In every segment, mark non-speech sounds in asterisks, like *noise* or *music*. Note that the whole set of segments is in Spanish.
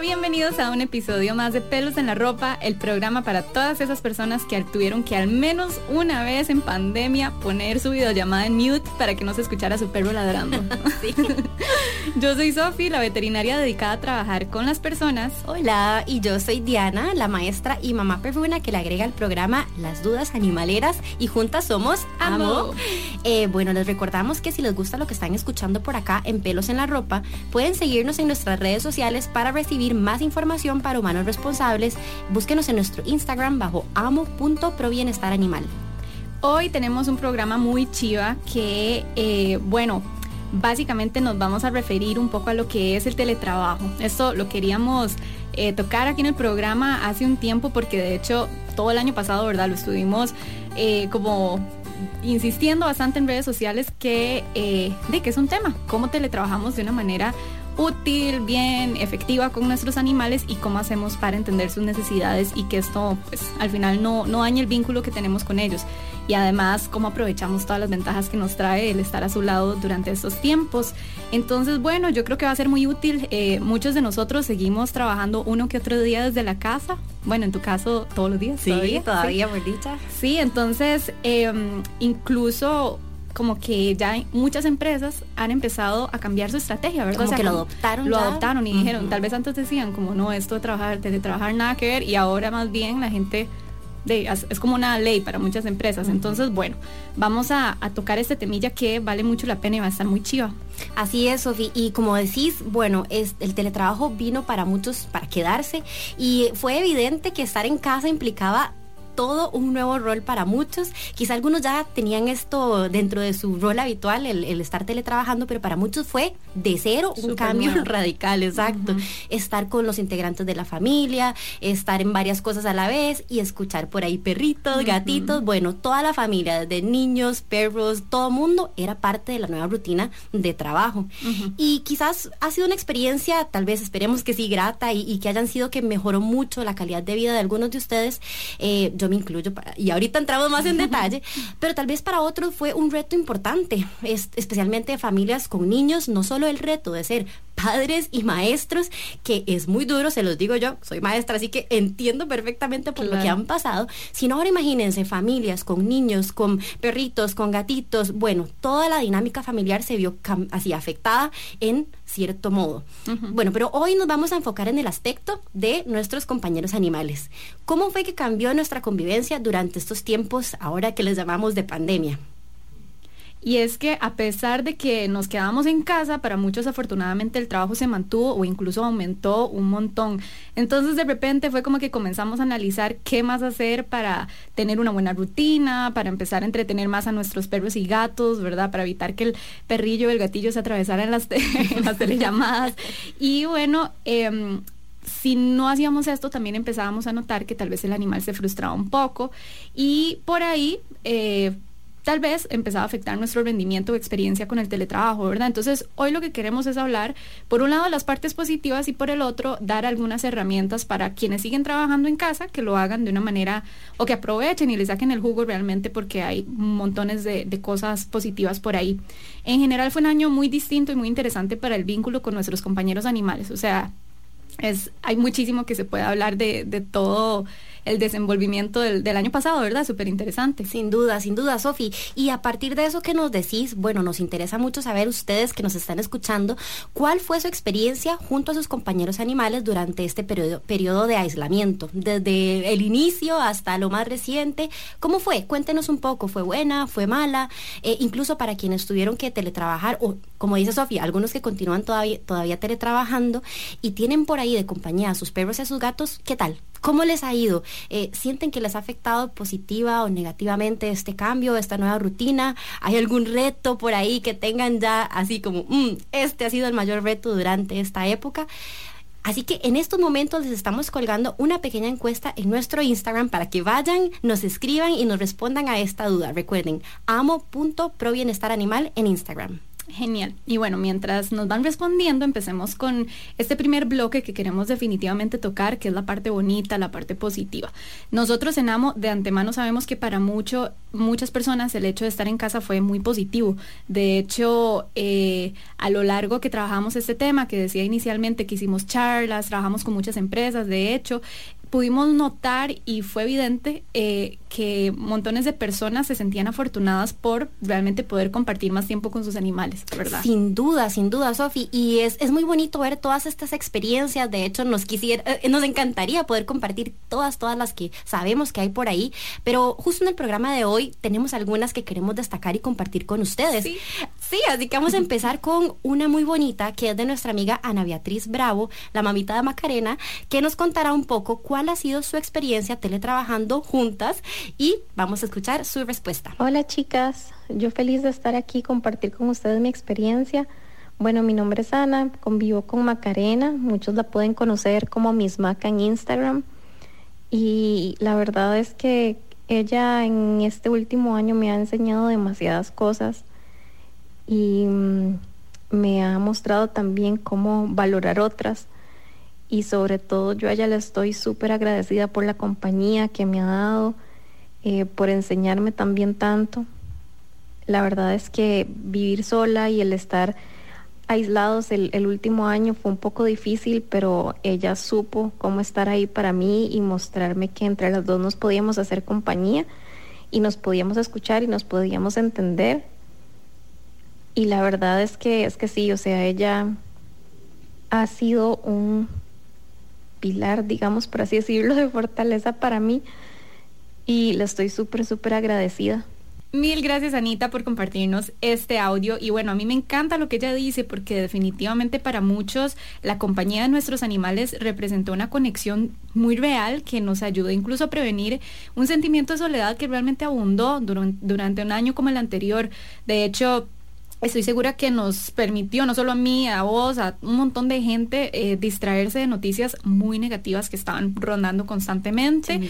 Bienvenidos a un episodio más de Pelos en la Ropa, el programa para todas esas personas que tuvieron que al menos una vez en pandemia poner su videollamada en mute para que no se escuchara su perro ladrando. *laughs* *laughs* yo soy Sofi, la veterinaria dedicada a trabajar con las personas. Hola, y yo soy Diana, la maestra y mamá perruna que le agrega al programa Las Dudas Animaleras y juntas somos Amo. Eh, bueno, les recordamos que si les gusta lo que están escuchando por acá en Pelos en la Ropa, pueden seguirnos en nuestras redes sociales para recibir más información para humanos responsables, búsquenos en nuestro Instagram bajo amo.provienestar animal. Hoy tenemos un programa muy chiva que, eh, bueno, básicamente nos vamos a referir un poco a lo que es el teletrabajo. Esto lo queríamos eh, tocar aquí en el programa hace un tiempo porque de hecho todo el año pasado, ¿verdad? Lo estuvimos eh, como insistiendo bastante en redes sociales que, de que es un tema, cómo teletrabajamos de una manera útil, bien, efectiva con nuestros animales y cómo hacemos para entender sus necesidades y que esto pues al final no, no dañe el vínculo que tenemos con ellos. Y además cómo aprovechamos todas las ventajas que nos trae el estar a su lado durante estos tiempos. Entonces, bueno, yo creo que va a ser muy útil. Eh, muchos de nosotros seguimos trabajando uno que otro día desde la casa. Bueno, en tu caso, todos los días. Sí, todavía, todavía, sí. Sí, entonces, em, incluso como que ya muchas empresas han empezado a cambiar su estrategia, ¿verdad? Como que lo adoptaron. Lo adoptaron y dijeron, tal vez antes decían como no, esto de trabajar, de trabajar nada que ver y ahora más bien la gente de, es como una ley para muchas empresas. Entonces, bueno, vamos a, tocar este temilla que vale mucho la pena y va a estar muy chiva. Así es, Sofi. Y como decís, bueno, es, el teletrabajo vino para muchos para quedarse y fue evidente que estar en casa implicaba todo un nuevo rol para muchos. Quizá algunos ya tenían esto dentro de su rol habitual, el, estar teletrabajando, pero para muchos fue de cero un cambio *laughs* radical, exacto. Estar con los integrantes de la familia, estar en varias cosas a la vez y escuchar por ahí perritos, gatitos, bueno, toda la familia, desde niños, perros, todo mundo era parte de la nueva rutina de trabajo. Y quizás ha sido una experiencia, tal vez esperemos que sí, grata y, que hayan sido que mejoró mucho la calidad de vida de algunos de ustedes. Eh, me incluyo, y ahorita entramos más en detalle, pero tal vez para otros fue un reto importante, especialmente familias con niños, no solo el reto de ser padres y maestros, que es muy duro, se los digo yo, soy maestra, así que entiendo perfectamente por lo que han pasado, sino ahora imagínense familias con niños, con perritos, con gatitos, bueno, toda la dinámica familiar se vio así afectada en cierto modo. Bueno, pero hoy nos vamos a enfocar en el aspecto de nuestros compañeros animales. ¿Cómo fue que cambió nuestra convivencia durante estos tiempos ahora que les llamamos de pandemia? Y es que a pesar de que nos quedamos en casa, para muchos afortunadamente el trabajo se mantuvo o incluso aumentó un montón. Entonces de repente fue como que comenzamos a analizar qué más hacer para tener una buena rutina, para empezar a entretener más a nuestros perros y gatos, ¿verdad? Para evitar que el perrillo o el gatillo se atravesaran *laughs* en las, *laughs* en las telellamadas. Y bueno, eh, si no hacíamos esto, también empezábamos a notar que tal vez el animal se frustraba un poco y por ahí eh, tal vez empezaba a afectar nuestro rendimiento o experiencia con el teletrabajo, ¿verdad? Entonces, hoy lo que queremos es hablar, por un lado, las partes positivas y por el otro, dar algunas herramientas para quienes siguen trabajando en casa, que lo hagan de una manera o que aprovechen y les saquen el jugo realmente porque hay montones de, cosas positivas por ahí. En general fue un año muy distinto y muy interesante para el vínculo con nuestros compañeros animales, o sea, es, hay muchísimo que se puede hablar de, de todo el desenvolvimiento del, año pasado, ¿verdad? Súper interesante. Sin duda, sin duda, Sofi. Y a partir de eso que nos decís, bueno, nos interesa mucho saber ustedes que nos están escuchando, cuál fue su experiencia junto a sus compañeros animales durante este periodo, periodo de aislamiento, desde el inicio hasta lo más reciente. ¿Cómo fue? Cuéntenos un poco, ¿fue buena? ¿Fue mala? Eh, incluso para quienes tuvieron que teletrabajar o, como dice Sofía, algunos que continúan todavía, todavía teletrabajando y tienen por ahí de compañía a sus perros y a sus gatos, ¿qué tal? ¿Cómo les ha ido? Eh, ¿Sienten que les ha afectado positiva o negativamente este cambio, esta nueva rutina? ¿Hay algún reto por ahí que tengan ya así como, mm, este ha sido el mayor reto durante esta época? Así que en estos momentos les estamos colgando una pequeña encuesta en nuestro Instagram para que vayan, nos escriban y nos respondan a esta duda. Recuerden, amo.probienestaraниmal en Instagram. Genial. Y bueno, mientras nos van respondiendo, empecemos con este primer bloque que queremos definitivamente tocar, que es la parte bonita, la parte positiva. Nosotros en AMO de antemano sabemos que para muchas personas el hecho de estar en casa fue muy positivo. De hecho, eh, a lo largo que trabajamos este tema, que decía inicialmente que hicimos charlas, trabajamos con muchas empresas, de hecho, pudimos notar y fue evidente eh, que montones de personas se sentían afortunadas por realmente poder compartir más tiempo con sus animales, ¿verdad? Sin duda, sin duda, Sofi. Y es, es muy bonito ver todas estas experiencias. De hecho, nos quisiera, eh, nos encantaría poder compartir todas, todas las que sabemos que hay por ahí. Pero justo en el programa de hoy tenemos algunas que queremos destacar y compartir con ustedes. Sí, sí así que vamos a empezar con una muy bonita que es de nuestra amiga Ana Beatriz Bravo, la mamita de Macarena, que nos contará un poco cuál ha sido su experiencia teletrabajando juntas y vamos a escuchar su respuesta. Hola chicas, yo feliz de estar aquí, compartir con ustedes mi experiencia. Bueno, mi nombre es Ana, convivo con Macarena, muchos la pueden conocer como Miss Maca en Instagram y la verdad es que ella en este último año me ha enseñado demasiadas cosas y mm, me ha mostrado también cómo valorar otras y sobre todo yo a ella le estoy súper agradecida por la compañía que me ha dado, eh, por enseñarme también tanto. La verdad es que vivir sola y el estar aislados el, el, último año fue un poco difícil, pero ella supo cómo estar ahí para mí y mostrarme que entre las dos nos podíamos hacer compañía y nos podíamos escuchar y nos podíamos entender. Y la verdad es que es que sí, o sea, ella ha sido un pilar, digamos, por así decirlo, de fortaleza para mí y le estoy súper, súper agradecida. Mil gracias Anita por compartirnos este audio y bueno, a mí me encanta lo que ella dice porque definitivamente para muchos la compañía de nuestros animales representó una conexión muy real que nos ayudó incluso a prevenir un sentimiento de soledad que realmente abundó durante un año como el anterior. De hecho, estoy segura que nos permitió, no solo a mí, a vos, a un montón de gente, eh, distraerse de noticias muy negativas que estaban rondando constantemente.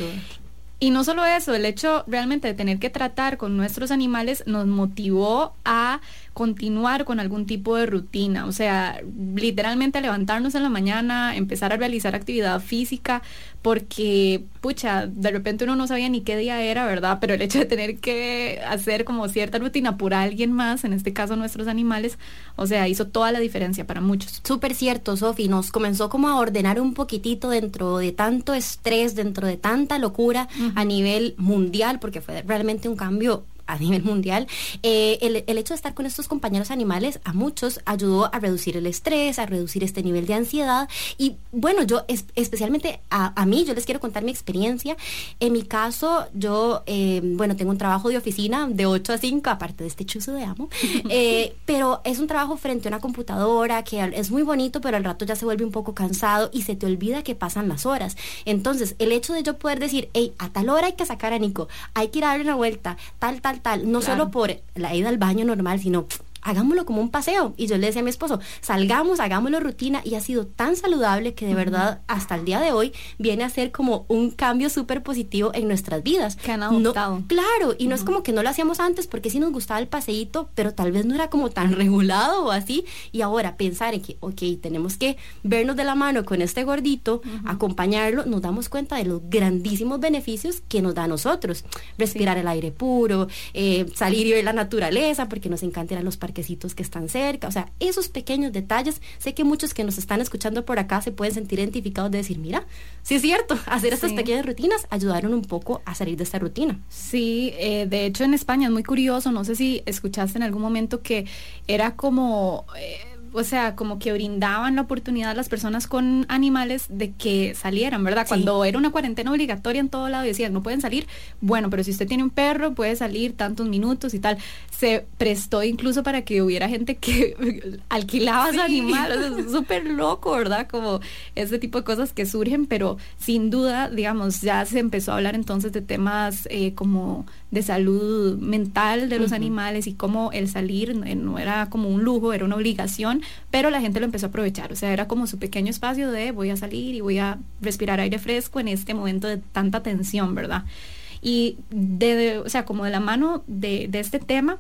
Y no solo eso, el hecho realmente de tener que tratar con nuestros animales nos motivó a continuar con algún tipo de rutina, o sea, literalmente levantarnos en la mañana, empezar a realizar actividad física, porque, pucha, de repente uno no sabía ni qué día era, ¿verdad? Pero el hecho de tener que hacer como cierta rutina por alguien más, en este caso nuestros animales, o sea, hizo toda la diferencia para muchos. Súper cierto, Sofi, nos comenzó como a ordenar un poquitito dentro de tanto estrés, dentro de tanta locura a nivel mundial, porque fue realmente un cambio a nivel mundial, eh, el, el, hecho de estar con estos compañeros animales a muchos ayudó a reducir el estrés, a reducir este nivel de ansiedad. Y bueno, yo es, especialmente a, a, mí, yo les quiero contar mi experiencia. En mi caso, yo, eh, bueno, tengo un trabajo de oficina de 8 a 5, aparte de este chuzo de amo, *laughs* eh, pero es un trabajo frente a una computadora que es muy bonito, pero al rato ya se vuelve un poco cansado y se te olvida que pasan las horas. Entonces, el hecho de yo poder decir, hey, a tal hora hay que sacar a Nico, hay que ir a darle una vuelta, tal, tal, tal, no claro. solo por la ida al baño normal, sino hagámoslo como un paseo. Y yo le decía a mi esposo, salgamos, hagámoslo rutina. Y ha sido tan saludable que de verdad hasta el día de hoy viene a ser como un cambio súper positivo en nuestras vidas. Que han adoptado. No, claro, y no es como que no lo hacíamos antes porque sí nos gustaba el paseíto, pero tal vez no era como tan *laughs* regulado o así. Y ahora pensar en que, ok, tenemos que vernos de la mano con este gordito, acompañarlo, nos damos cuenta de los grandísimos beneficios que nos da a nosotros. Respirar sí. el aire puro, eh, salir y ver la naturaleza, porque nos encanta ir a los parques parquecitos que están cerca, o sea, esos pequeños detalles, sé que muchos que nos están escuchando por acá se pueden sentir identificados de decir, mira, sí es cierto, *laughs* hacer sí. estas pequeñas rutinas ayudaron un poco a salir de esta rutina. Sí, eh, de hecho en España es muy curioso, no sé si escuchaste en algún momento que era como... Eh, o sea, como que brindaban la oportunidad a las personas con animales de que salieran, ¿verdad? Sí. Cuando era una cuarentena obligatoria en todo lado, decían, no pueden salir, bueno, pero si usted tiene un perro, puede salir tantos minutos y tal. Se prestó incluso para que hubiera gente que *laughs* alquilaba sí. su animal, o sea, *laughs* súper loco, ¿verdad? Como ese tipo de cosas que surgen, pero sin duda, digamos, ya se empezó a hablar entonces de temas eh, como de salud mental de los uh -huh. animales y cómo el salir no era como un lujo, era una obligación pero la gente lo empezó a aprovechar, o sea, era como su pequeño espacio de voy a salir y voy a respirar aire fresco en este momento de tanta tensión, ¿verdad? Y de, o sea, como de la mano de, de este tema,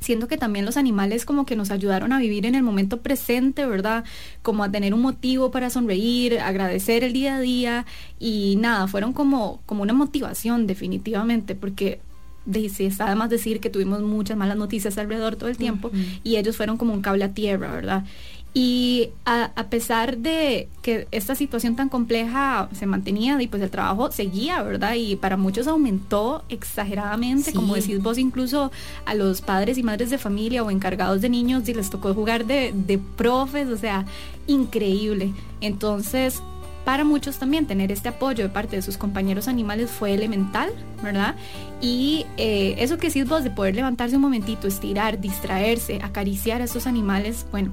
siento que también los animales como que nos ayudaron a vivir en el momento presente, ¿verdad? Como a tener un motivo para sonreír, agradecer el día a día y nada, fueron como, como una motivación definitivamente, porque dice, está además decir que tuvimos muchas malas noticias alrededor todo el tiempo y ellos fueron como un cable a tierra, ¿verdad? Y a, pesar de que esta situación tan compleja se mantenía y pues el trabajo seguía, ¿verdad? Y para muchos aumentó exageradamente, como decís vos, incluso a los padres y madres de familia o encargados de niños y les tocó jugar de, de profes, o sea, increíble. Entonces, para muchos también tener este apoyo de parte de sus compañeros animales fue elemental, ¿verdad? Y eh, eso que decís vos de poder levantarse un momentito, estirar, distraerse, acariciar a estos animales, bueno,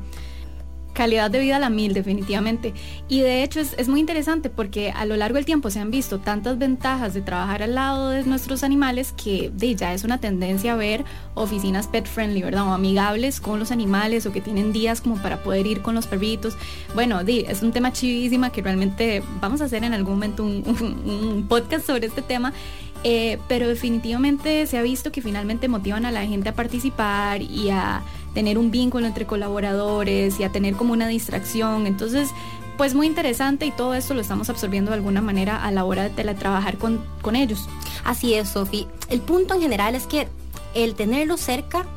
calidad de vida a la mil, definitivamente. Y de hecho es, muy interesante porque a lo largo del tiempo se han visto tantas ventajas de trabajar al lado de nuestros animales que de, ya es una tendencia a ver oficinas pet friendly, ¿verdad? O amigables con los animales o que tienen días como para poder ir con los perritos. Bueno, di, es un tema chivísima que realmente vamos a hacer en algún momento *laughs* un podcast sobre este tema. Eh, pero definitivamente se ha visto que finalmente motivan a la gente a participar y a tener un vínculo entre colaboradores y a tener como una distracción. Entonces, pues muy interesante y todo esto lo estamos absorbiendo de alguna manera a la hora de teletrabajar con, con ellos. Así es, Sofi. El punto en general es que el tenerlo cerca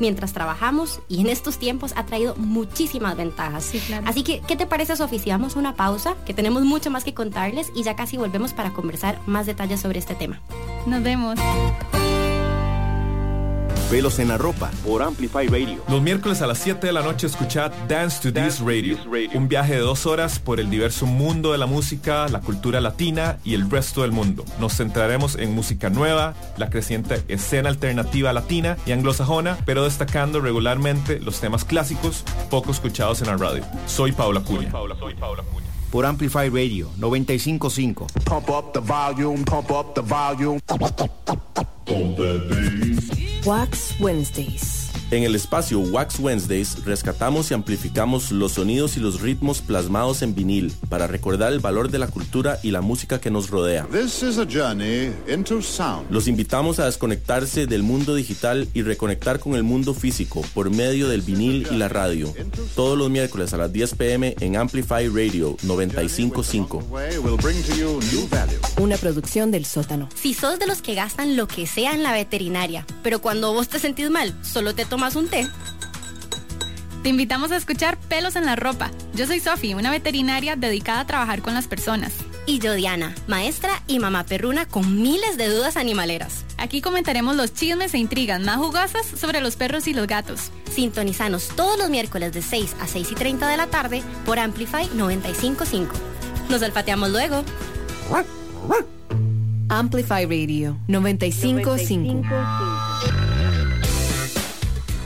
mientras trabajamos y en estos tiempos ha traído muchísimas ventajas. Así que, ¿qué te parece, Sofía? Si damos una pausa, que tenemos mucho más que contarles y ya casi volvemos para conversar más detalles sobre este tema. Nos vemos. Pelos en la ropa por Amplify Radio. Los miércoles a las 7 de la noche escuchad Dance to This Radio, un viaje de dos horas por el diverso mundo de la música, la cultura latina y el resto del mundo. Nos centraremos en música nueva, la creciente escena alternativa latina y anglosajona, pero destacando regularmente los temas clásicos poco escuchados en la radio. Soy Paula Cunha. Por Amplify Radio 955. Pump up the volume, pump up the volume. Wax Wednesdays. En el espacio Wax Wednesdays rescatamos y amplificamos los sonidos y los ritmos plasmados en vinil para recordar el valor de la cultura y la música que nos rodea. Los invitamos a desconectarse del mundo digital y reconectar con el mundo físico por medio del vinil y la radio. Todos los miércoles a las 10 pm en Amplify Radio 955. Una producción del sótano. Si sos de los que gastan lo que sea en la veterinaria, pero cuando vos te sentís mal, solo te tomas más un té. Te invitamos a escuchar Pelos en la Ropa. Yo soy Sofi, una veterinaria dedicada a trabajar con las personas. Y yo, Diana, maestra y mamá perruna con miles de dudas animaleras. Aquí comentaremos los chismes e intrigas más jugosas sobre los perros y los gatos. Sintonizanos todos los miércoles de 6 a 6 y 30 de la tarde por Amplify 955. Nos alfateamos luego. Amplify Radio 955.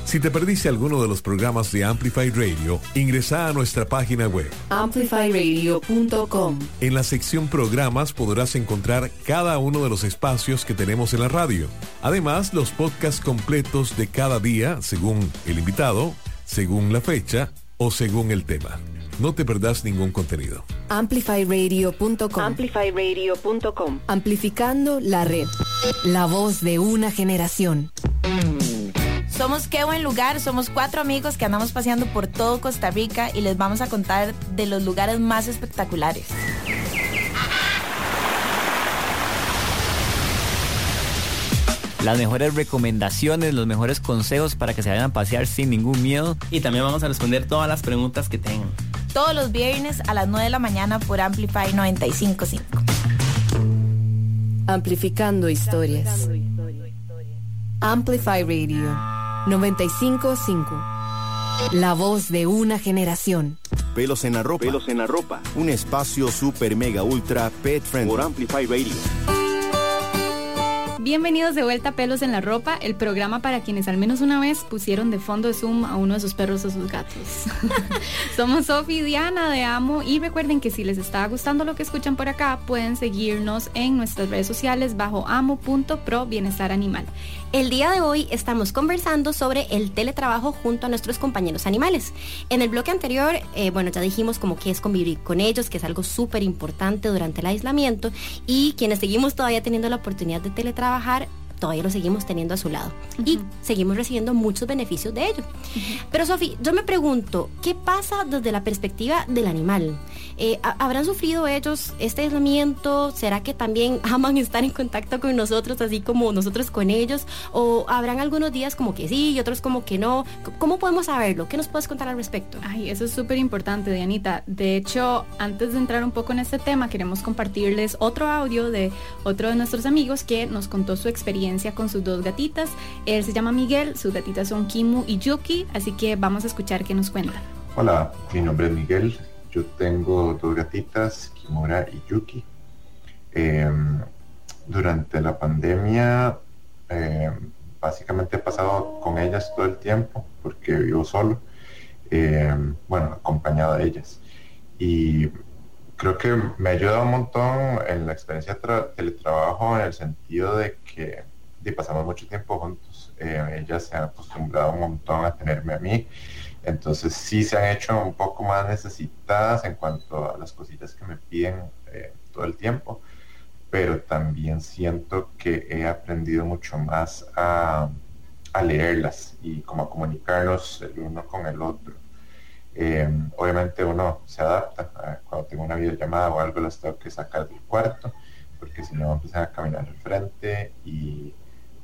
Si te perdiste alguno de los programas de Amplify Radio, ingresa a nuestra página web amplifyradio.com. En la sección programas podrás encontrar cada uno de los espacios que tenemos en la radio. Además, los podcasts completos de cada día según el invitado, según la fecha o según el tema. No te perdás ningún contenido. Amplifyradio.com. Amplifyradio.com. Amplificando la red. La voz de una generación. Somos Qué Buen Lugar, somos cuatro amigos que andamos paseando por todo Costa Rica y les vamos a contar de los lugares más espectaculares. las mejores recomendaciones, los mejores consejos para que se vayan a pasear sin ningún miedo. Y también vamos a responder todas las preguntas que tengan. Todos los viernes a las 9 de la mañana por Amplify 955. Amplificando historias. Amplify Radio 955. La voz de una generación. Pelos en la ropa. Pelos en la ropa. Un espacio super mega ultra pet friendly. Por Amplify Radio. Bienvenidos de vuelta a Pelos en la Ropa, el programa para quienes al menos una vez pusieron de fondo de Zoom a uno de sus perros o sus gatos. *laughs* Somos Sofi y Diana de Amo y recuerden que si les está gustando lo que escuchan por acá, pueden seguirnos en nuestras redes sociales bajo amo.pro bienestar animal. El día de hoy estamos conversando sobre el teletrabajo junto a nuestros compañeros animales. En el bloque anterior, eh, bueno, ya dijimos como que es convivir con ellos, que es algo súper importante durante el aislamiento y quienes seguimos todavía teniendo la oportunidad de teletrabajar, todavía lo seguimos teniendo a su lado y seguimos recibiendo muchos beneficios de ello. Pero Sofi, yo me pregunto, ¿qué pasa desde la perspectiva del animal? Eh, ¿Habrán sufrido ellos este aislamiento? ¿Será que también *laughs* aman estar en contacto con nosotros así como nosotros con ellos? ¿O habrán algunos días como que sí y otros como que no? ¿Cómo podemos saberlo? ¿Qué nos puedes contar al respecto? Ay, eso es súper importante, Dianita. De hecho, antes de entrar un poco en este tema, queremos compartirles otro audio de otro de nuestros amigos que nos contó su experiencia con sus dos gatitas. Él se llama Miguel, sus gatitas son Kimu y Yuki, así que vamos a escuchar qué nos cuenta. Hola, mi nombre es Miguel, yo tengo dos gatitas, Kimura y Yuki. Em, durante la pandemia, em, básicamente he pasado con ellas todo el tiempo porque vivo solo, em, bueno, acompañado de ellas. Y creo que me ha ayudado un montón en la experiencia de teletrabajo en el sentido de que pasamos mucho tiempo juntos. ellas se han acostumbrado un montón a tenerme a mí entonces sí se han hecho un poco más necesitadas en cuanto a las cositas que me piden eh, todo el tiempo, pero también siento que he aprendido mucho más a, leerlas y como a comunicarnos el uno con el otro. Em, obviamente uno se adapta, cuando tengo una videollamada o algo las tengo que sacar del cuarto, porque si no empiezan a caminar al frente y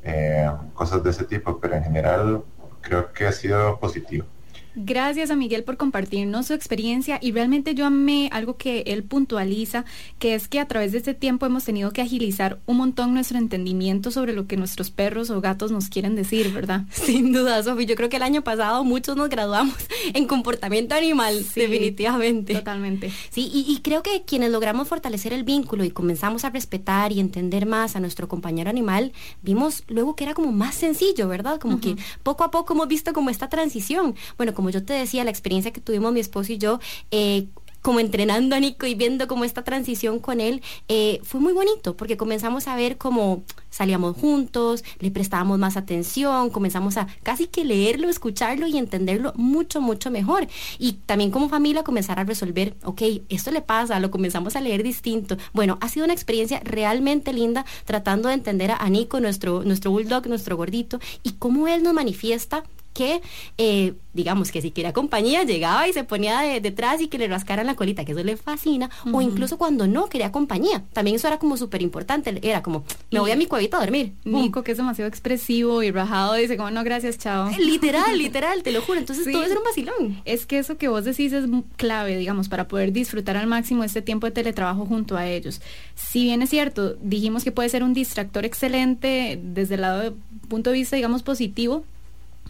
eh, cosas de ese tipo, pero en general creo que ha sido positivo. Gracias a Miguel por compartirnos su experiencia y realmente yo amé algo que él puntualiza, que es que a través de este tiempo hemos tenido que agilizar un montón nuestro entendimiento sobre lo que nuestros perros o gatos nos quieren decir, ¿verdad? *laughs* Sin duda, Sofi. Yo creo que el año pasado muchos nos graduamos *laughs* en comportamiento animal, definitivamente. Totalmente. Sí, y, creo que quienes logramos fortalecer el vínculo y comenzamos a respetar y entender más a nuestro compañero animal, vimos luego que era como más sencillo, ¿verdad? Como que poco a poco hemos visto como esta transición. Bueno, como yo te decía, la experiencia que tuvimos mi esposo y yo, eh, como entrenando a Nico y viendo como esta transición con él, eh, fue muy bonito porque comenzamos a ver cómo salíamos juntos, le prestábamos más atención, comenzamos a casi que leerlo, escucharlo y entenderlo mucho, mucho mejor. Y también como familia comenzar a resolver, ok, esto le pasa, lo comenzamos a leer distinto. Bueno, ha sido una experiencia realmente linda tratando de entender a Nico, nuestro, nuestro bulldog, nuestro gordito, y cómo él nos manifiesta que, eh, digamos que si quería compañía, llegaba y se ponía detrás y que le rascaran la colita, que eso le fascina, o incluso cuando no quería compañía, también eso era como súper importante, era como, me voy a mi cuevita a dormir. Nico, que es demasiado expresivo y rajado, dice como, no, gracias, chao. Eh, literal, *laughs* literal, te lo juro, entonces todo es un vacilón. Es que eso que vos decís es clave, digamos, para poder disfrutar al máximo este tiempo de teletrabajo junto a ellos. Si bien es cierto, dijimos que puede ser un distractor excelente desde el lado de punto de vista, digamos, positivo,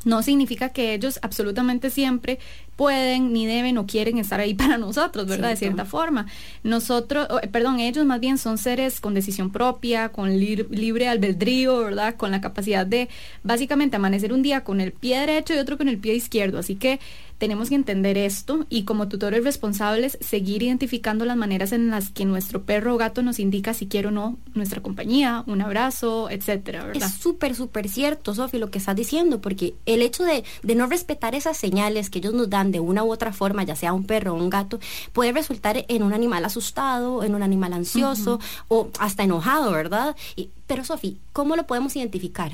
no significa que ellos absolutamente siempre pueden, ni deben o quieren estar ahí *laughs* para nosotros, ¿verdad? de cierta forma. Nosotros, perdón, ellos más bien son seres con decisión propia, con libre albedrío, ¿verdad? Con la capacidad de básicamente amanecer un día con el pie derecho y otro con el pie izquierdo. Así que tenemos que entender esto y como tutores responsables seguir identificando las maneras en las que nuestro perro o gato nos indica si quiere o no nuestra compañía, un abrazo, etcétera, ¿verdad? Es súper, súper cierto, Sofi, lo que estás diciendo, porque el hecho de, de no respetar esas señales que ellos nos dan de una u otra forma, ya sea un perro o un gato, puede resultar en un animal asustado, en un animal ansioso o hasta enojado, ¿verdad? Y, pero Sofi, ¿cómo lo podemos identificar?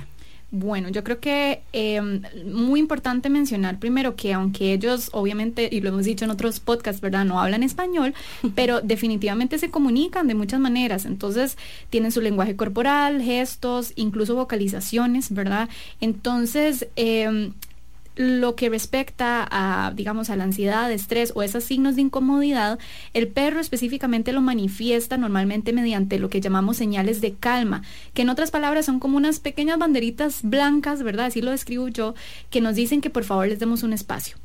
Bueno, yo creo que eh, muy importante mencionar primero que aunque ellos obviamente, y lo hemos dicho en otros podcasts, ¿verdad? No hablan español, *laughs* pero definitivamente se comunican de muchas maneras. Entonces, tienen su lenguaje corporal, gestos, incluso vocalizaciones, ¿verdad? Entonces, eh, lo que respecta a, digamos, a la ansiedad, estrés o esos signos de incomodidad, el perro específicamente lo manifiesta normalmente mediante lo que llamamos señales de calma, que en otras palabras son como unas pequeñas banderitas blancas, ¿verdad? Así lo describo yo, que nos dicen que por favor les demos un espacio.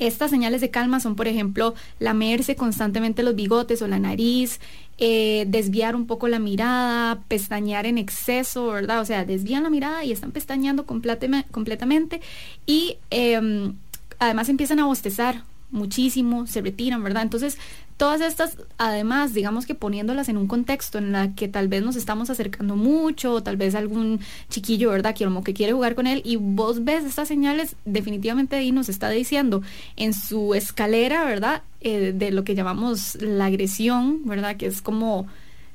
Estas señales de calma son, por ejemplo, lamerse constantemente los bigotes o la nariz, eh, desviar un poco la mirada, pestañear en exceso, ¿verdad? O sea, desvían la mirada y están pestañeando completamente y em, además empiezan a bostezar muchísimo, se retiran, ¿verdad? Entonces, todas estas, además, digamos que poniéndolas en un contexto en la que tal vez nos estamos acercando mucho, o tal vez algún chiquillo, ¿verdad? Que como que quiere jugar con él y vos ves estas señales, definitivamente ahí nos está diciendo en su escalera, ¿verdad? Eh, de lo que llamamos la agresión, ¿verdad? Que es como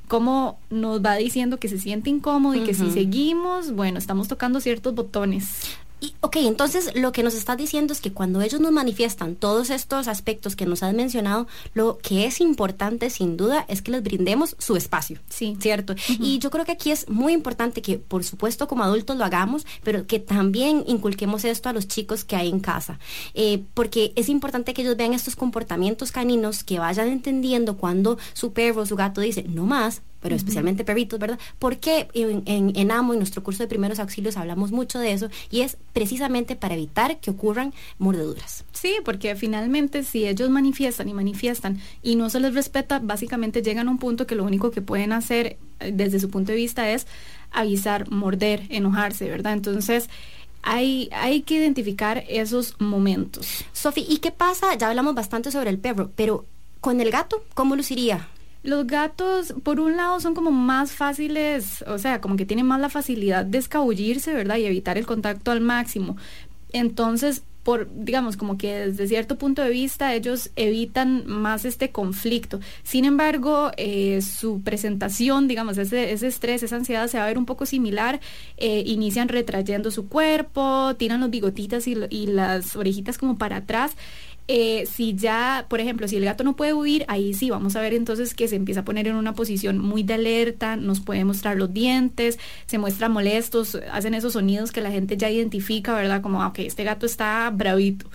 como nos va diciendo que se siente incómodo y que si seguimos, bueno, estamos tocando ciertos botones. Y, ok, entonces lo que nos estás diciendo es que cuando ellos nos manifiestan todos estos aspectos que nos has mencionado, lo que es importante sin duda es que les brindemos su espacio. Sí. ¿Cierto? Y yo creo que aquí es muy importante que, por supuesto, como adultos lo hagamos, pero que también inculquemos esto a los chicos que hay en casa. Eh, porque es importante que ellos vean estos comportamientos caninos, que vayan entendiendo cuando su perro o su gato dice, no más, pero especialmente perritos, ¿verdad? Porque en, en, AMO, en nuestro curso de primeros auxilios, hablamos mucho de eso y es precisamente para evitar que ocurran mordeduras. Sí, porque finalmente si ellos manifiestan y manifiestan y no se les respeta, básicamente llegan a un punto que lo único que pueden hacer eh, desde su punto de vista es avisar, morder, enojarse, ¿verdad? Entonces, hay, hay, que identificar esos momentos. Sofi, ¿y qué pasa? Ya hablamos bastante sobre el perro, pero con el gato, ¿cómo luciría? Los gatos, por un lado, son como más fáciles, o sea, como que tienen más la facilidad de escabullirse, ¿verdad? Y evitar el contacto al máximo. Entonces, por, digamos, como que desde cierto punto de vista ellos evitan más este conflicto. Sin embargo, eh, su presentación, digamos, ese, ese, estrés, esa ansiedad se va a ver un poco similar. Eh, inician retrayendo su cuerpo, tiran los bigotitas y, y las orejitas como para atrás. Eh, si ya, por ejemplo, si el gato no puede huir, ahí sí vamos a ver entonces que se empieza a poner en una posición muy de alerta, nos puede mostrar los dientes, se muestra molestos, hacen esos sonidos que la gente ya identifica, ¿verdad? Como, ah, ok, este gato está bravito.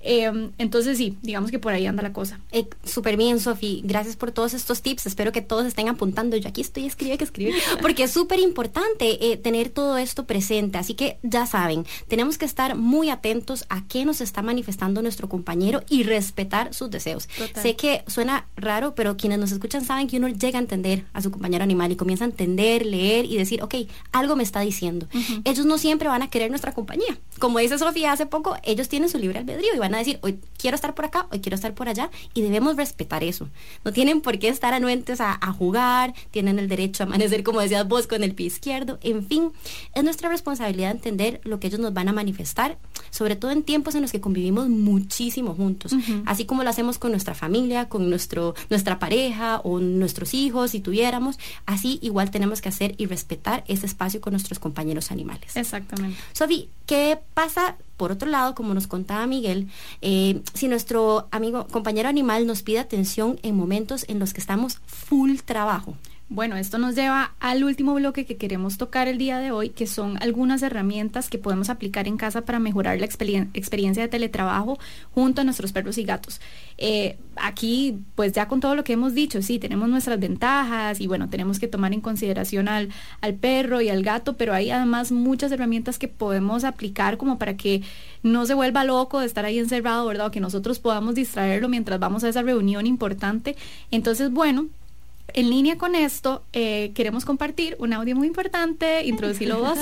Em, entonces sí, digamos que por ahí anda la cosa. Eh, Súper bien, Sofi. Gracias por todos estos tips. Espero que todos estén apuntando. Yo aquí estoy, escribe que escribe. *laughs* Porque es súper importante eh, tener todo esto presente. Así que ya saben, tenemos que estar muy atentos a qué nos está manifestando nuestro compañero y respetar sus deseos. Sé que suena raro, pero quienes nos escuchan saben que uno llega a entender a su compañero animal y comienza a entender, leer y decir, ok, algo me está diciendo. Ellos no siempre van a querer nuestra compañía. Como dice Sofía hace poco, ellos tienen su libre albedrío y van a decir, hoy quiero estar por acá, hoy quiero estar por allá, y debemos respetar eso. No tienen por qué estar anuentes a, a jugar, tienen el derecho a amanecer, como decías vos, con el pie izquierdo, en fin, es nuestra responsabilidad entender lo que ellos nos van a manifestar, sobre todo en tiempos en los que convivimos muchísimo juntos, así como lo hacemos con nuestra familia, con nuestro, nuestra pareja o nuestros hijos, si tuviéramos, así igual tenemos que hacer y respetar ese espacio con nuestros compañeros animales. Exactamente. Sofi, ¿qué pasa por otro lado, como nos contaba Miguel, eh, si nuestro amigo, compañero animal nos pide atención en momentos en los que estamos full trabajo, bueno, esto nos lleva al último bloque que queremos tocar el día de hoy, que son algunas herramientas que podemos aplicar en casa para mejorar la experiencia de teletrabajo junto a nuestros perros y gatos. Eh, aquí, pues ya con todo lo que hemos dicho, sí, tenemos nuestras ventajas y bueno, tenemos que tomar en consideración al, al perro y al gato, pero hay además muchas herramientas que podemos aplicar como para que no se vuelva loco de estar ahí encerrado, ¿verdad? O que nosotros podamos distraerlo mientras vamos a esa reunión importante. Entonces, bueno, en línea con esto, eh, queremos compartir un audio muy importante, introducirlo *laughs* vos.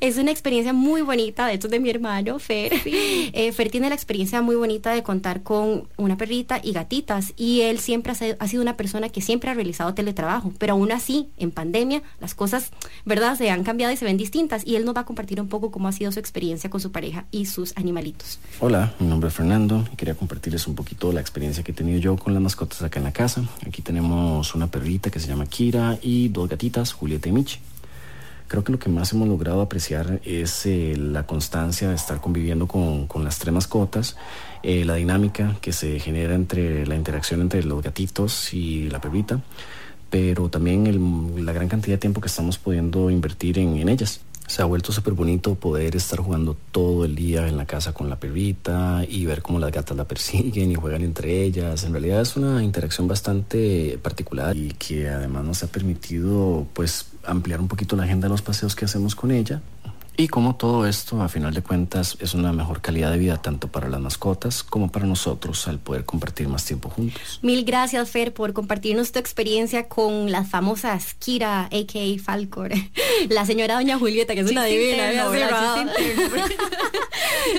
es una experiencia muy bonita, de hecho de mi hermano, Fer. Eh, Fer tiene la experiencia muy bonita de contar con una perrita y gatitas y él siempre ha sido una persona que siempre ha realizado teletrabajo, pero aún así, en pandemia, las cosas, ¿verdad?, se han cambiado y se ven distintas y él nos va a compartir un poco cómo ha sido su experiencia con su pareja y sus animalitos. Hola, mi nombre es Fernando y quería compartirles un poquito la experiencia que he tenido yo con las mascotas acá en la casa. Aquí tenemos una perrita que se llama Kira y dos gatitas, Julieta y Michi. Creo que lo que más hemos logrado apreciar es eh, la constancia de estar conviviendo con, las tres mascotas, eh, la dinámica que se genera entre la interacción entre los gatitos y la perrita, pero también la gran cantidad de tiempo que estamos pudiendo invertir en ellas se ha vuelto súper bonito poder estar jugando todo el día en la casa con la perrita y ver cómo las gatas la persiguen y juegan entre ellas. En realidad es una interacción bastante particular y que además nos ha permitido pues ampliar un poquito la agenda de los paseos que hacemos con ella y como todo esto, a final de cuentas, es una mejor calidad de vida tanto para las mascotas como para nosotros al poder compartir más tiempo juntos. Mil gracias, Fer, por compartirnos tu experiencia con las famosas Kira, a.k.a. Falcor, *laughs* la señora Doña Julieta, que es una divina. *laughs*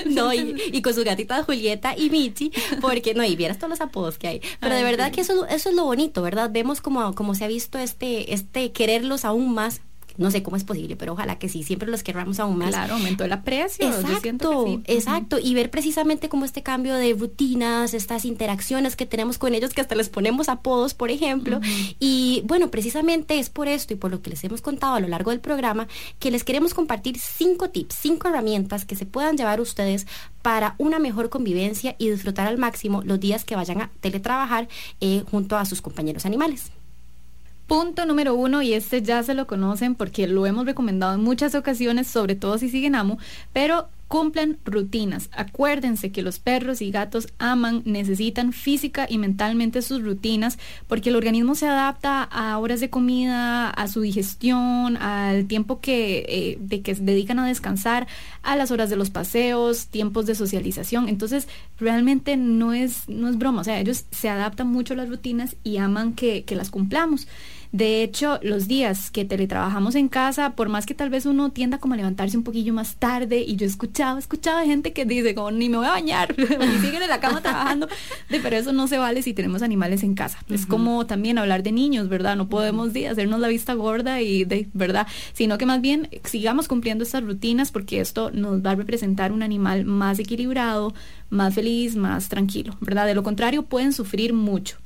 no, y, y, con su gatita Julieta y Michi, porque no, y vieras todos los apodos que hay. Pero de verdad que eso, eso es lo bonito, ¿verdad? Vemos como, como se ha visto este, este quererlos aún más no sé cómo es posible, pero ojalá que sí, siempre los querramos aún más. Claro, aumentó el aprecio. Exacto, exacto. Y ver precisamente como este cambio de rutinas, estas interacciones que tenemos con ellos, que hasta les ponemos apodos, por ejemplo. Y bueno, precisamente es por esto y por lo que les hemos contado a lo largo del programa, que les queremos compartir cinco tips, cinco herramientas que se puedan llevar ustedes para una mejor convivencia y disfrutar al máximo los días que vayan a teletrabajar eh, junto a sus compañeros animales. Punto número uno, y este ya se lo conocen porque lo hemos recomendado en muchas ocasiones, sobre todo si siguen amo, pero cumplan rutinas. Acuérdense que los perros y gatos aman, necesitan física y mentalmente sus rutinas porque el organismo se adapta a horas de comida, a su digestión, al tiempo que, eh, de que se dedican a descansar, a las horas de los paseos, tiempos de socialización. Entonces, realmente no es, no es broma. O sea, ellos se adaptan mucho a las rutinas y aman que, que las cumplamos. De hecho, los días que teletrabajamos en casa, por más que tal vez uno tienda como a levantarse un poquillo más tarde, y yo he escuchado gente que dice como ni me voy a bañar, *laughs* ni siguen en la cama trabajando, de, pero eso no se vale si tenemos animales en casa. Es como también hablar de niños, ¿verdad? No podemos hacernos la vista gorda y de, ¿verdad? Sino que más bien sigamos cumpliendo estas rutinas porque esto nos va a representar un animal más equilibrado, más feliz, más tranquilo, ¿verdad? De lo contrario, pueden sufrir mucho.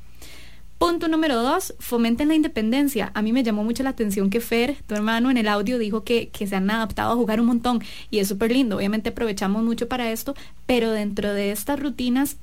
Punto número dos, fomenten la independencia. A mí me llamó mucho la atención que Fer, tu hermano, en el audio dijo que, que se han adaptado a jugar un montón y es súper lindo. Obviamente aprovechamos mucho para esto, pero dentro de estas rutinas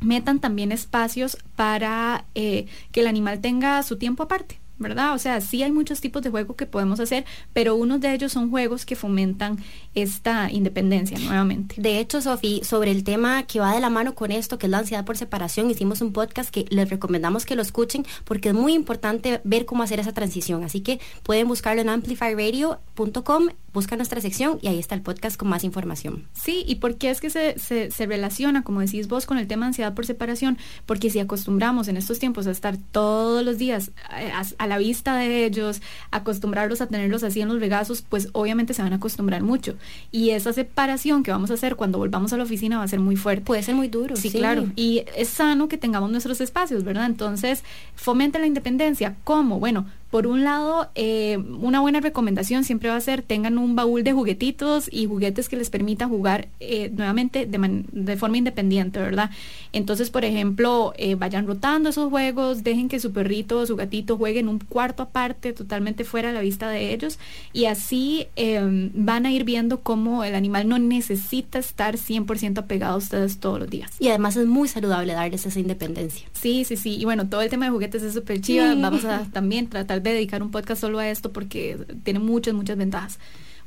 metan también espacios para eh, que el animal tenga su tiempo aparte. ¿Verdad? O sea, sí hay muchos tipos de juegos que podemos hacer, pero unos de ellos son juegos que fomentan esta independencia nuevamente. De hecho, Sofi, sobre el tema que va de la mano con esto, que es la ansiedad por separación, hicimos un podcast que les recomendamos que lo escuchen porque es muy importante ver cómo hacer esa transición. Así que pueden buscarlo en amplifyradio.com, busca nuestra sección y ahí está el podcast con más información. Sí, y por qué es que se, se, se relaciona, como decís vos, con el tema de ansiedad por separación, porque si acostumbramos en estos tiempos a estar todos los días eh, a, a la vista de ellos, acostumbrarlos a tenerlos así en los regazos, pues obviamente se van a acostumbrar mucho. Y esa separación que vamos a hacer cuando volvamos a la oficina va a ser muy fuerte. Puede ser muy duro. Sí, claro. Y es sano que tengamos nuestros espacios, ¿verdad? Entonces, fomente la independencia. ¿Cómo? Bueno, por un lado, eh, una buena recomendación siempre va a ser tengan un baúl de juguetitos y juguetes que les permita jugar eh, nuevamente de, de, forma independiente, ¿verdad? Entonces, por ejemplo, eh, vayan rotando esos juegos, dejen que su perrito o su gatito juegue en un cuarto aparte, totalmente fuera a la vista de ellos, y así em, van a ir viendo cómo el animal no necesita estar 100% apegado a ustedes todos los días. Y además es muy saludable darles esa independencia. Sí, sí, sí. Y bueno, todo el tema de juguetes es súper chiva. Vamos a también tratar de dedicar un podcast solo a esto porque tiene muchas, muchas ventajas.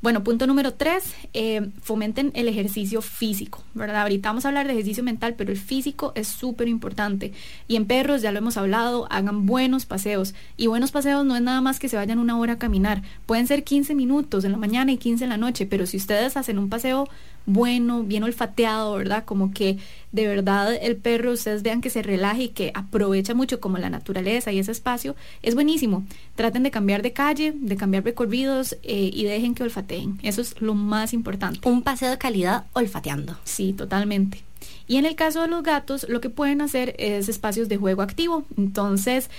Bueno, punto número tres, eh, fomenten el ejercicio físico, ¿verdad? Ahorita vamos a hablar de ejercicio mental, pero el físico es súper importante. Y en perros, ya lo hemos hablado, hagan buenos paseos. Y buenos paseos no es nada más que se vayan una hora a caminar. Pueden ser 15 minutos en la mañana y 15 en la noche, pero si ustedes hacen un paseo bueno, bien olfateado, ¿verdad? Como que de verdad el perro, ustedes vean que se relaja y que aprovecha mucho como la naturaleza y ese espacio, es buenísimo. Traten de cambiar de calle, de cambiar recorridos eh, y dejen que olfateen. Eso es lo más importante. Un paseo de calidad olfateando. Sí, totalmente. Y en el caso de los gatos, lo que pueden hacer es espacios de juego activo. Entonces,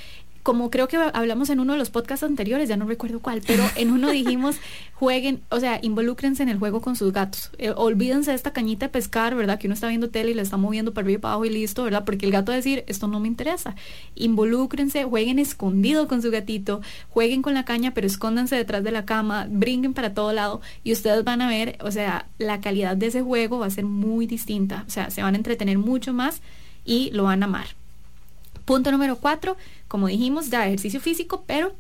como creo que hablamos en uno de los podcasts anteriores, ya no recuerdo cuál, pero en uno *laughs* dijimos, jueguen, o sea, involúcrense en el juego con sus gatos. Eh, olvídense de esta cañita de pescar, ¿verdad? Que uno está viendo tele y le está moviendo para arriba y para abajo y listo, ¿verdad? Porque el gato va a decir, esto no me interesa. Involúcrense, jueguen escondido con su gatito, jueguen con la caña, pero escóndanse detrás de la cama, brinquen para todo lado y ustedes van a ver, o sea, la calidad de ese juego va a ser muy distinta. O sea, se van a entretener mucho más y lo van a amar. Punto número cuatro, como dijimos, ya ejercicio físico, pero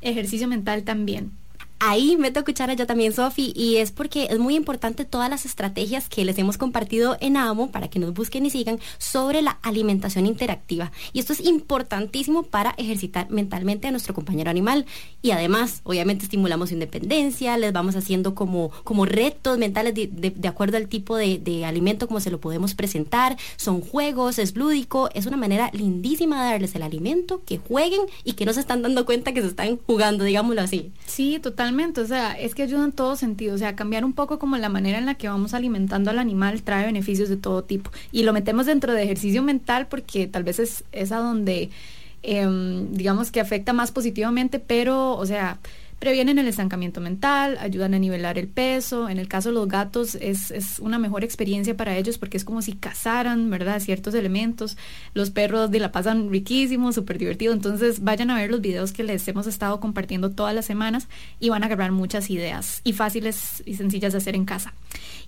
ejercicio mental también. Ahí meto cuchara yo también, Sofi, y es porque es muy importante todas las estrategias que les hemos compartido en AMO para que nos busquen y sigan sobre la alimentación interactiva. Y esto es importantísimo para ejercitar mentalmente a nuestro compañero animal. Y además, obviamente, estimulamos su independencia, les vamos haciendo como, como retos mentales de, acuerdo al tipo de, de alimento, como se lo podemos presentar. Son juegos, es lúdico, es una manera lindísima de darles el alimento, que jueguen y que no se están dando cuenta que se están jugando, digámoslo así. Sí, totalmente o sea, es que ayuda en todo sentido, o sea, cambiar un poco como la manera en la que vamos alimentando al animal trae beneficios de todo tipo. Y lo metemos dentro de ejercicio mental porque tal vez es, es a donde, em, digamos que afecta más positivamente, pero, o sea, previenen el estancamiento mental, ayudan a nivelar el peso. En el caso de los gatos es, es, una mejor experiencia para ellos porque es como si cazaran, ¿verdad? Ciertos elementos. Los perros de la pasan riquísimo, súper divertido. Entonces vayan a ver los videos que les hemos estado compartiendo todas las semanas y van a agarrar muchas ideas y fáciles y sencillas de hacer en casa.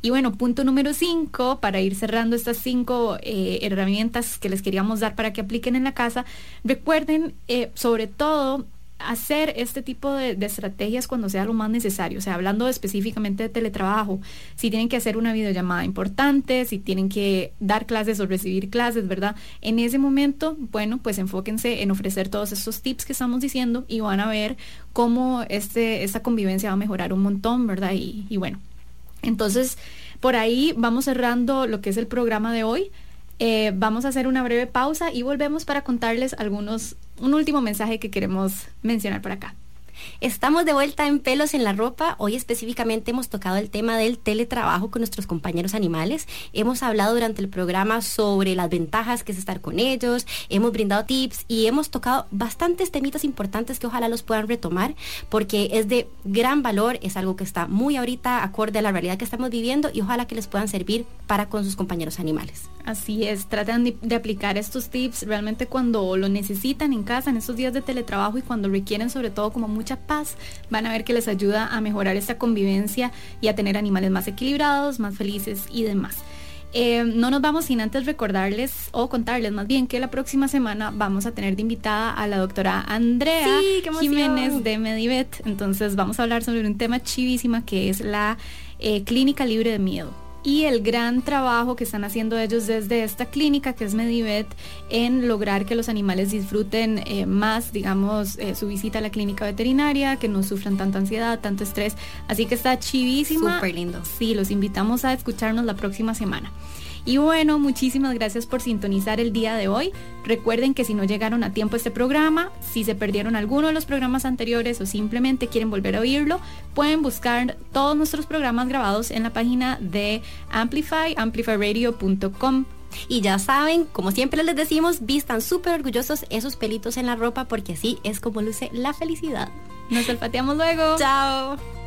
Y bueno, punto número 5, para ir cerrando estas cinco eh, herramientas que les queríamos dar para que apliquen en la casa, recuerden eh, sobre todo hacer este tipo de, estrategias cuando sea lo más necesario. O sea, hablando específicamente de teletrabajo, si tienen que hacer una videollamada importante, si tienen que dar clases o recibir clases, ¿verdad? En ese momento, bueno, pues enfóquense en ofrecer todos estos tips que estamos diciendo y van a ver cómo este, esta convivencia va a mejorar un montón, ¿verdad? Y, y bueno, entonces, por ahí vamos cerrando lo que es el programa de hoy. Eh, vamos a hacer una breve pausa y volvemos para contarles algunos, un último mensaje que queremos mencionar por acá. Estamos de vuelta en Pelos en la Ropa. Hoy específicamente hemos tocado el tema del teletrabajo con nuestros compañeros animales. Hemos hablado durante el programa sobre las ventajas que es estar con ellos, hemos brindado tips y hemos tocado bastantes temitas importantes que ojalá los puedan retomar porque es de gran valor, es algo que está muy ahorita acorde a la realidad que estamos viviendo y ojalá que les puedan servir para con sus compañeros animales. Así es, tratan de, de aplicar estos tips realmente cuando lo necesitan en casa, en estos días de teletrabajo y cuando requieren sobre todo como mucha paz, van a ver que les ayuda a mejorar esta convivencia y a tener animales más equilibrados, más felices y demás. Eh, no nos vamos sin antes recordarles o contarles más bien que la próxima semana vamos a tener de invitada a la doctora Andrea Jiménez de Medivet. Entonces vamos a hablar sobre un tema chivísima que es la eh, clínica libre de miedo y el gran trabajo que están haciendo ellos desde esta clínica que es Medivet en lograr que los animales disfruten eh, más, digamos, eh, su visita a la clínica veterinaria, que no sufran tanta ansiedad, tanto estrés. Así que está chivísima. Súper lindo. Sí, los invitamos a escucharnos la próxima semana. Y bueno, muchísimas gracias por sintonizar el día de hoy. Recuerden que si no llegaron a tiempo este programa, si se perdieron alguno de los programas anteriores o simplemente quieren volver a oírlo, pueden buscar todos nuestros programas grabados en la página de Amplify, amplifyradio.com. Y ya saben, como siempre les decimos, vistan súper orgullosos esos pelitos en la ropa porque así es como luce la felicidad. Nos olfateamos luego. Chao.